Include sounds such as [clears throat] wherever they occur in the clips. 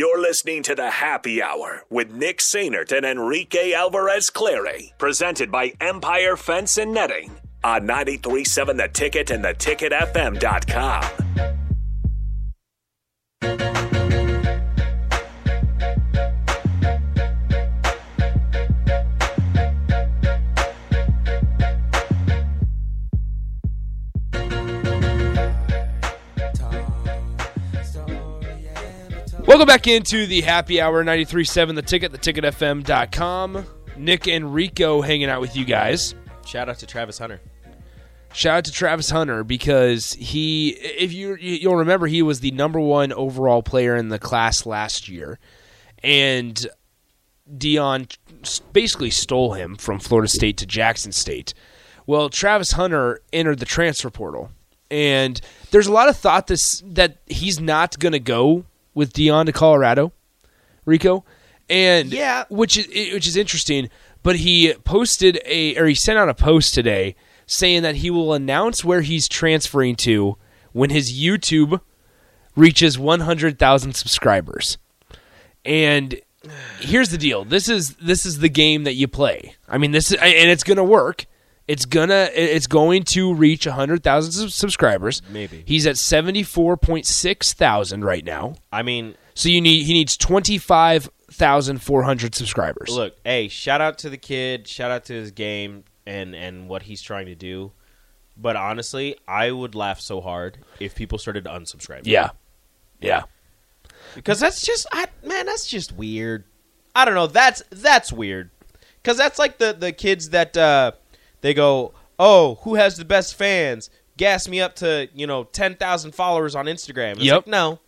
You're listening to the Happy Hour with Nick Sainert and Enrique Alvarez Clary, presented by Empire Fence and Netting on 937 The Ticket and theticketfm.com. Welcome back into the happy hour 93.7 The Ticket, theticketfm.com. Nick and Rico hanging out with you guys. Shout out to Travis Hunter. Shout out to Travis Hunter because he, if you you'll remember, he was the number one overall player in the class last year, and Deion basically stole him from Florida State to Jackson State. Well, Travis Hunter entered the transfer portal, and there's a lot of thought this that he's not going to go with Deion to Colorado, Rico, and Yeah. which is which is interesting. But he posted a or he sent out a post today saying that he will announce where he's transferring to when his YouTube reaches 100,000 subscribers. And here's the deal. This is this is the game that you play. I mean, this is and it's going to work. It's gonna it's going to reach 100,000 subscribers. Maybe. He's at 74.6 thousand right now. I mean, So you need he needs 25,400 subscribers. look, hey, shout out to the kid, shout out to his game and and what he's trying to do. But honestly, I would laugh so hard if people started to unsubscribe. Yeah. Yeah. Because that's just I, man, that's just weird. I don't know. That's that's weird. Cuz that's like the the kids that uh they go, "Oh, who has the best fans? Gas me up to, you know, 10,000 followers on Instagram." It's Yep. like, no.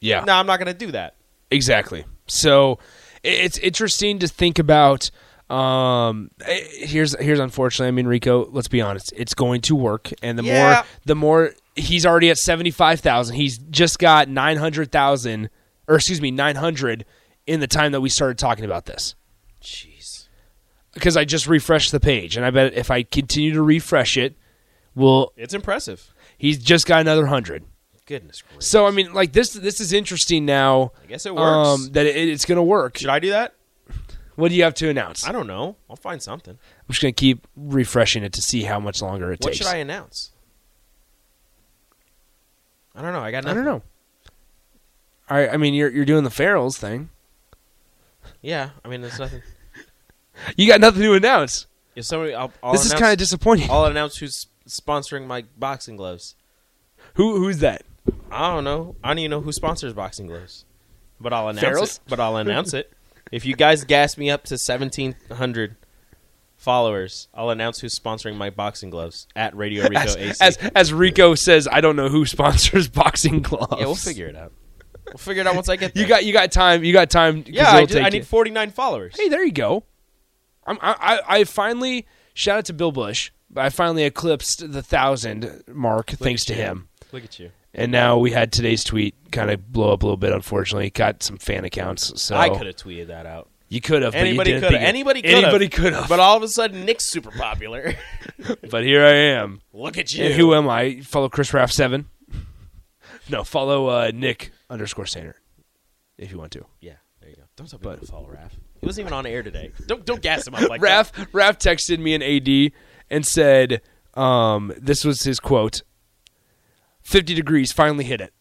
Yeah. No, I'm not going to do that. Exactly. So it's interesting to think about. Um, here's here's unfortunately. I mean, Rico. Let's be honest. It's going to work, and the Yeah. more the more he's already at seventy five thousand. He's just got nine hundred thousand, or excuse me, nine hundred in the time that we started talking about this. Because I just refreshed the page, and I bet if I continue to refresh it, will It's impressive. he's just got another hundred. Goodness gracious. So I mean, like this this is interesting now. I guess it works. Um, that it, it's going to work. Should I do that? What do you have to announce? I don't know. I'll find something. I'm just gonna keep refreshing it to see how much longer it What takes. What should I announce? I don't know. I got nothing. I don't know. All right, I mean you're you're doing the Farrells thing. Yeah, I mean, there's nothing. You got nothing to announce. If somebody, I'll, I'll this is announce- kind of disappointing. I'll announce who's sponsoring my boxing gloves. Who who's that? I don't know. I don't even know who sponsors boxing gloves, but I'll announce Farrell's? it. But I'll announce it. If you guys gas me up to seventeen hundred followers, I'll announce who's sponsoring my boxing gloves at Radio [laughs] Rico As, AC. as as Rico says, I don't know who sponsors [laughs] boxing gloves. yeah, we'll figure it out. We'll figure it out once I get there. You got you got time. You got time. 'cause yeah. I, it'll I take need forty nine followers. Hey, there you go. I'm, I, I finally shout out to Bill Bush. I finally eclipsed the thousand mark thanks to you. him. Look at you. And now we had today's tweet kind of blow up a little bit. Unfortunately, got some fan accounts. So I could have tweeted that out. You could have. Anybody could have. Anybody could have. Anybody could have. But all of a sudden, Nick's super popular. [laughs] But here I am. Look at you. And who am I? Follow Chris Raff seven. [laughs] No, follow uh, Nick underscore Sainer, if you want to. Yeah, there you go. Don't tell people to follow Raph. He wasn't even on air today. Don't don't gas him up like Raff Raff texted me an AD and said, um, "This was his quote: 50 degrees, finally hit it.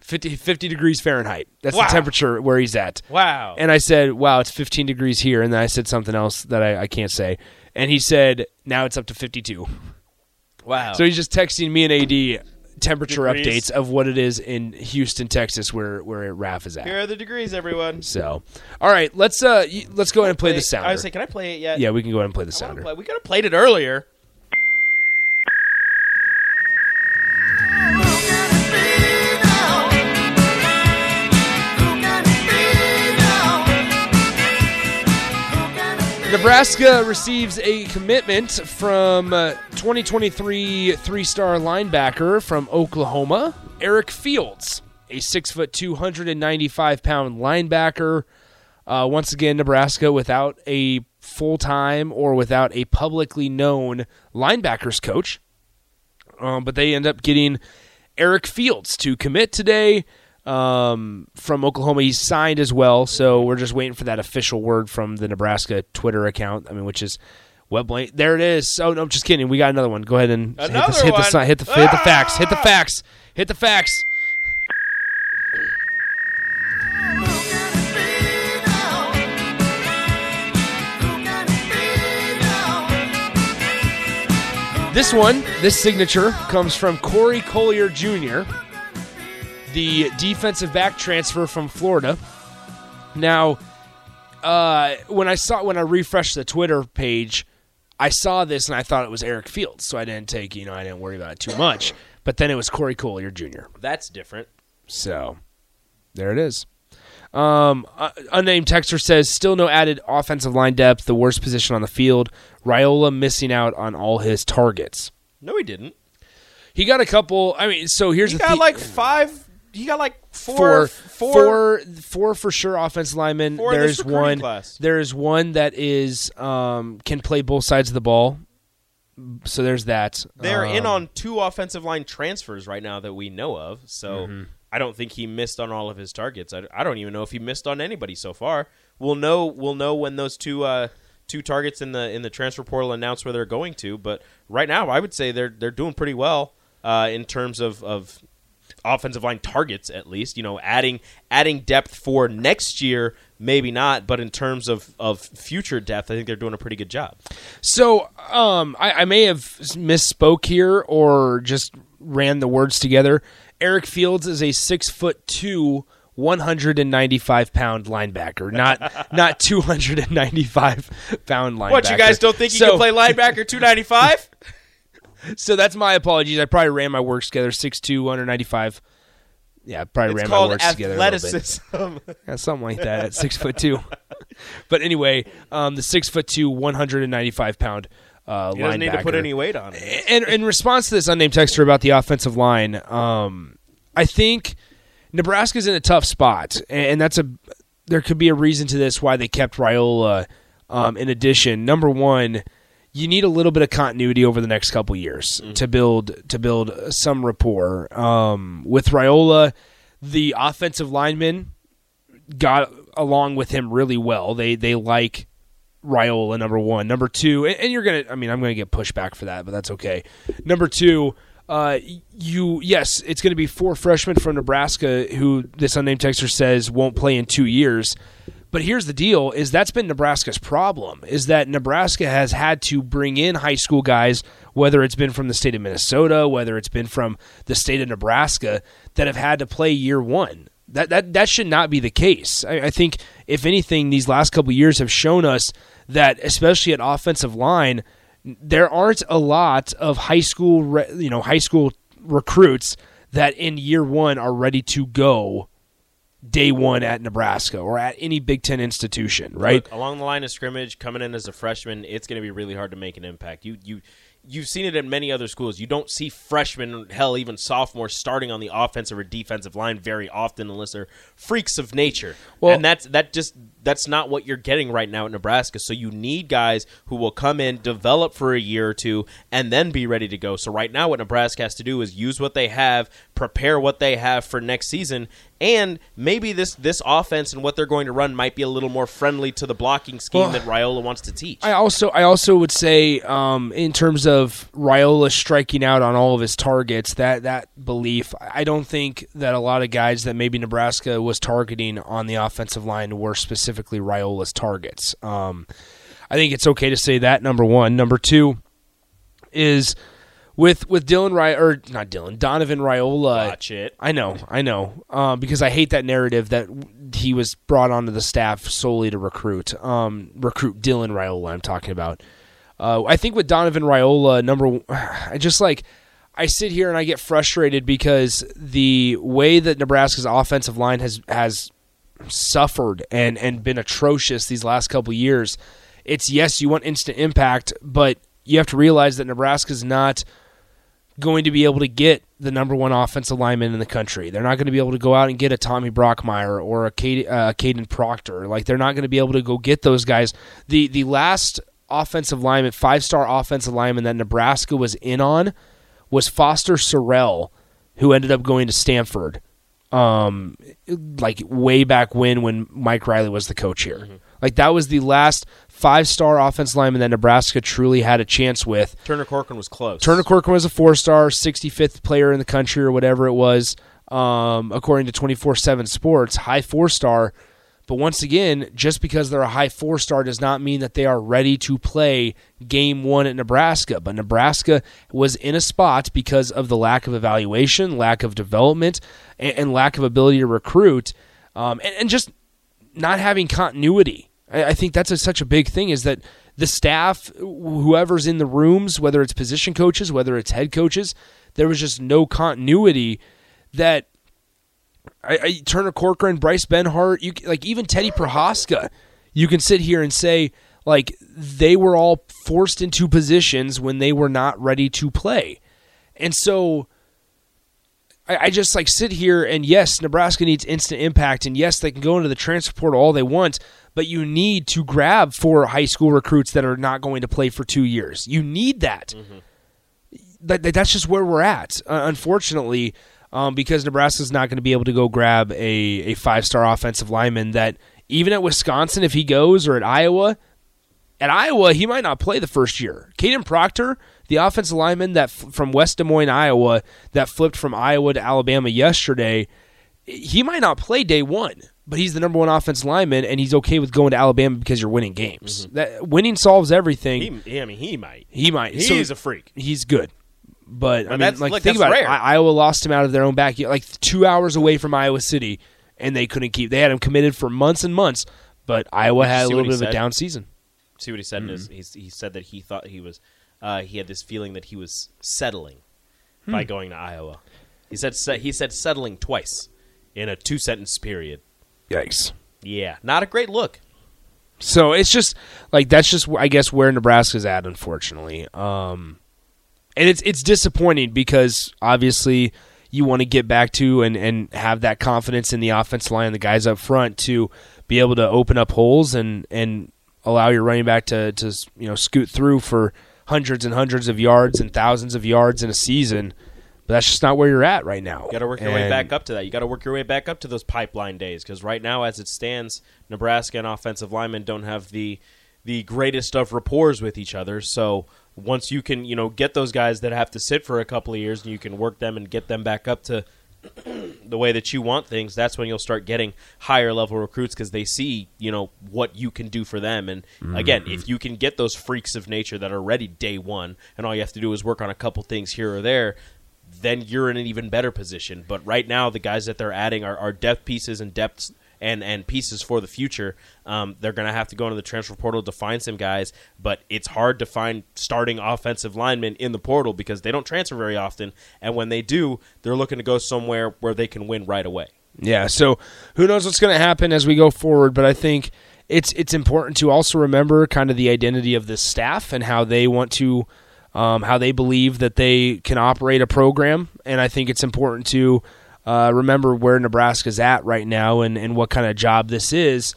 50, 50 degrees Fahrenheit. That's Wow. the temperature where he's at." Wow. And I said, "Wow, it's 15 degrees here." And then I said something else that I, I can't say. And he said, "Now it's up to 52." wow. So he's just texting me and AD temperature Degrees. updates of what it is in Houston, Texas, where where Raf is at. Here are the degrees, everyone. So, all right, let's uh let's go ahead and play the sound. I was like, can I play it yet? yeah, we can go ahead and play the sounder. We could have played it earlier. Nebraska receives a commitment from uh, 2023 three-star linebacker from Oklahoma, Eric Fields, a six foot, 295 pound linebacker. Uh, once again, Nebraska without a full-time or without a publicly known linebackers coach, um, but they end up getting Eric Fields to commit today. Um, from Oklahoma. He's signed as well, so we're just waiting for that official word from the Nebraska Twitter account. I mean, which is web blank. There it is. Oh no, I'm just kidding. We got another one. Go ahead and hit the, hit the hit the hit the facts. Hit the facts. Hit the facts. This one, this signature comes from Corey Collier Jr., the defensive back transfer from Florida. Now, uh, when I saw when I refreshed the Twitter page, I saw this and I thought it was Eric Fields, so I didn't take you know I didn't worry about it too much. But then it was Corey Collier Jr. That's different. So there it is. Um, uh, unnamed texter says still no added offensive line depth, the worst position on the field. Raiola missing out on all his targets. No, he didn't. He got a couple. I mean, so here's He the got like five. He got like four, four, four, four, for sure. Offensive linemen. There's one. class. There is one that is um, can play both sides of the ball. So there's that. They're in Um, on two offensive line transfers right now that we know of. So Mm-hmm. I don't think he missed on all of his targets. I, I don't even know if he missed on anybody so far. We'll know. We'll know when those two uh, two targets in the in the transfer portal announce where they're going to. But right now, I would say they're they're doing pretty well uh, in terms of of offensive line targets at least you know adding adding depth for next year maybe not but in terms of of future depth i think they're doing a pretty good job So um, I, I may have misspoke here or just ran the words together. Eric Fields is a six foot two, one hundred and ninety five pound linebacker, not [laughs] not two hundred and ninety five pound linebacker. what you guys don't think you So- can play linebacker [laughs] 295 [laughs] So that's my apologies. I probably ran my works together. 6'2", 195. Yeah, I probably it's ran my works together. a little bit. athleticism [laughs] Yeah, something like that at six foot two. [laughs] but anyway, um, the six foot two, one hundred and ninety five pound uh, he doesn't need to put any weight on it And in response to this unnamed texter about the offensive line, um, I think Nebraska's in a tough spot, and that's a there could be a reason to this why they kept Raiola. Um, in addition, number one, you need a little bit of continuity over the next couple years to build to build some rapport um, with Raiola. The offensive linemen got along with him really well. They they like Raiola number one, number two, and, and you're gonna. I mean, I'm gonna get pushback for that, but that's okay. Number two, uh, you yes, it's gonna be four freshmen from Nebraska who this unnamed texter says won't play in two years. But here's the deal: is that's been Nebraska's problem. Is that Nebraska has had to bring in high school guys, whether it's been from the state of Minnesota, whether it's been from the state of Nebraska, that have had to play year one. That that that should not be the case. I, I think if anything, these last couple years have shown us that, especially at offensive line, there aren't a lot of high school, you know, high school recruits that in year one are ready to go day one at Nebraska or at any Big Ten institution, right? Look, along the line of scrimmage, coming in as a freshman, it's going to be really hard to make an impact. You you you've seen it in many other schools. You don't see freshmen, hell, even sophomores starting on the offensive or defensive line very often unless they're freaks of nature. Well- and that's that just that's not what you're getting right now at Nebraska. So you need guys who will come in, develop for a year or two, and then be ready to go. So right now, what Nebraska has to do is use what they have, prepare what they have for next season, and maybe this this offense and what they're going to run might be a little more friendly to the blocking scheme Well, that Raiola wants to teach. I also I also would say um, in terms of Raiola striking out on all of his targets, that that belief, I don't think that a lot of guys that maybe Nebraska was targeting on the offensive line were specifically Raiola's targets. Um, I think it's okay to say that. Number one, number two is with with Dylan Ry or not Dylan Donovan Raiola. Watch it. I know, I know, um, because I hate that narrative that he was brought onto the staff solely to recruit, um, recruit Dylan Raiola. I'm talking about. Uh, I think with Donovan Raiola, number, [sighs] I just like I sit here and I get frustrated because the way that Nebraska's offensive line has has suffered and and been atrocious these last couple years. It's yes, you want instant impact, but you have to realize that Nebraska's not going to be able to get the number one offensive lineman in the country. They're not going to be able to go out and get a Tommy Brockermeyer or a uh, Kadyn Proctor. Like they're not going to be able to go get those guys. The the last offensive lineman, five star offensive lineman that Nebraska was in on was Foster Sarell, who ended up going to Stanford. Um, like way back when when Mike Riley was the coach here. Like that was the last five star offense lineman that Nebraska truly had a chance with. Turner Corcoran was close. Turner Corcoran was a four star, 65th player in the country or whatever it was, um, according to 24 7 Sports, high four star. But once again, just because they're a high four star does not mean that they are ready to play game one at Nebraska. But Nebraska was in a spot because of the lack of evaluation, lack of development, and, and lack of ability to recruit, um, and, and just not having continuity. I, I think that's a, such a big thing is that the staff, whoever's in the rooms, whether it's position coaches, whether it's head coaches, there was just no continuity that I, I, Turner Corcoran, Bryce Benhart, you like even Teddy Prochazka, you can sit here and say like they were all forced into positions when they were not ready to play, and so I, I just like sit here and yes, Nebraska needs instant impact, and yes, they can go into the transfer portal all they want, but you need to grab four high school recruits that are not going to play for two years. You need that. That, that- that's just where we're at. Uh, unfortunately, um, because Nebraska's not going to be able to go grab a, a five star offensive lineman that even at Wisconsin, if he goes, or at Iowa, at Iowa, he might not play the first year. Kadyn Proctor, the offensive lineman that f- from West Des Moines, Iowa, that flipped from Iowa to Alabama yesterday, he might not play day one, but he's the number one offensive lineman, and he's okay with going to Alabama because you're winning games. That winning solves everything. He, I mean, he might. He might. He's So- a freak. he's good. But I mean, like look, think about rare. it. I- Iowa lost him out of their own backyard, like two hours away from Iowa City, and they couldn't keep. They had him committed for months and months, but Iowa had a little bit he of a down season. See what he said? his- he's, he said that he thought he was. Uh, he had this feeling that he was settling Hmm. by going to Iowa. He said he said settling twice in a two sentence period. Yikes! Yeah, not a great look. So it's just like that's just I guess where Nebraska's at, unfortunately. Um, and it's it's disappointing because obviously you want to get back to and and have that confidence in the offense line, the guys up front to be able to open up holes and and allow your running back to to you know scoot through for hundreds and hundreds of yards and thousands of yards in a season. But that's just not where you're at right now. You got to work your way back up to that. You got to work your way back up to those pipeline days because right now, as it stands, Nebraska and offensive linemen don't have the the greatest of rapports with each other. So once you can, you know, get those guys that have to sit for a couple of years, and you can work them and get them back up to [clears throat] the way that you want things, that's when you'll start getting higher level recruits because they see, you know, what you can do for them. And again, if mm-hmm. you can get those freaks of nature that are ready day one, and all you have to do is work on a couple things here or there, then you're in an even better position. But right now, the guys that they're adding are, are depth pieces and depths and, and pieces for the future. Um, they're going to have to go into the transfer portal to find some guys, but it's hard to find starting offensive linemen in the portal because they don't transfer very often. And when they do, they're looking to go somewhere where they can win right away. Yeah, so who knows what's going to happen as we go forward, but I think it's it's important to also remember kind of the identity of this staff and how they want to um, how they believe that they can operate a program, and I think it's important to uh, remember where Nebraska's at right now and, and what kind of job this is.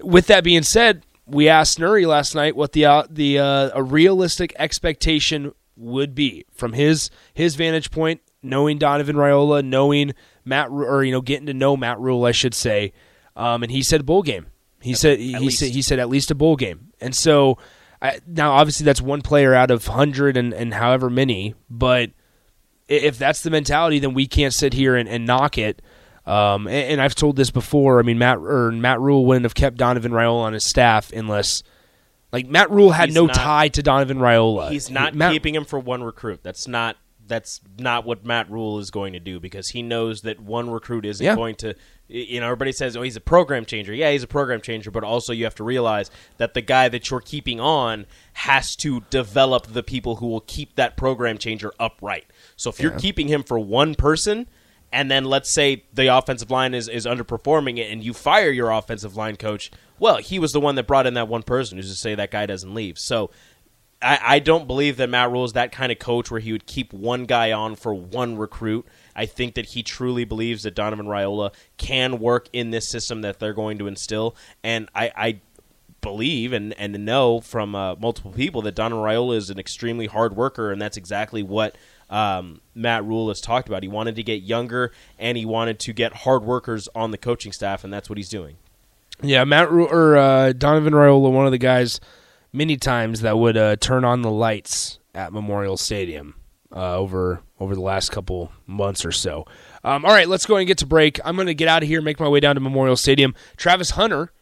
With that being said, we asked Nuri last night what the uh, the uh, a realistic expectation would be from his his vantage point, knowing Donovan Raiola, knowing Matt or you know getting to know Matt Rhule, I should say, um, and he said bowl game. He said he, he said he said at least a bowl game, and so I, now obviously that's one player out of hundred and, and however many, but if that's the mentality, then we can't sit here and, and knock it. Um, and, and I've told this before. I mean, Matt or Matt Rhule wouldn't have kept Donovan Raiola on his staff unless, like, Matt Rhule had He's no not- tie to Donovan Raiola. He's not Matt, keeping him for one recruit. That's not that's not what Matt Rhule is going to do because he knows that one recruit isn't Yeah. going to. You know, everybody says, "Oh, he's a program changer." Yeah, he's a program changer, but also you have to realize that the guy that you're keeping on has to develop the people who will keep that program changer upright. So if you're keeping him for one person. And then let's say the offensive line is, is underperforming it and you fire your offensive line coach. Well, he was the one that brought in that one person who's to say that guy doesn't leave. So I, I don't believe that Matt Rhule is that kind of coach where he would keep one guy on for one recruit. I think that he truly believes that Donovan Raiola can work in this system that they're going to instill, and I, I believe and, and know from uh, multiple people that Donovan Raiola is an extremely hard worker, and that's exactly what um, Matt Rhule has talked about. He wanted to get younger and he wanted to get hard workers on the coaching staff, and that's what he's doing. Yeah, Matt Rhule or uh, Donovan Raiola, one of the guys many times that would uh, turn on the lights at Memorial Stadium uh, over over the last couple months or so. Um, all right, let's go and get to break. I'm going to get out of here, make my way down to Memorial Stadium. Travis Hunter,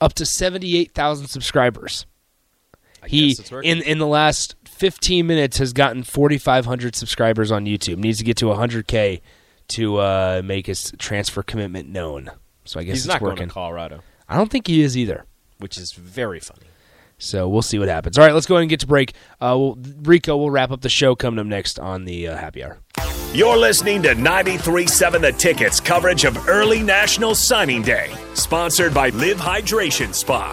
up to seventy eight thousand subscribers. I he in in the last 15 minutes has gotten 4,500 subscribers on YouTube. Needs to get to 100k to uh, make his transfer commitment known. So I guess he's it's not working. going to Colorado, I don't think he is either. which is very funny. So we'll see what happens. All right, let's go ahead and get to break. Uh, we'll, Rico will wrap up the show coming up next on the uh, happy hour. You're listening to 93.7 The Ticket's coverage of early National Signing Day, sponsored by Live Hydration Spa.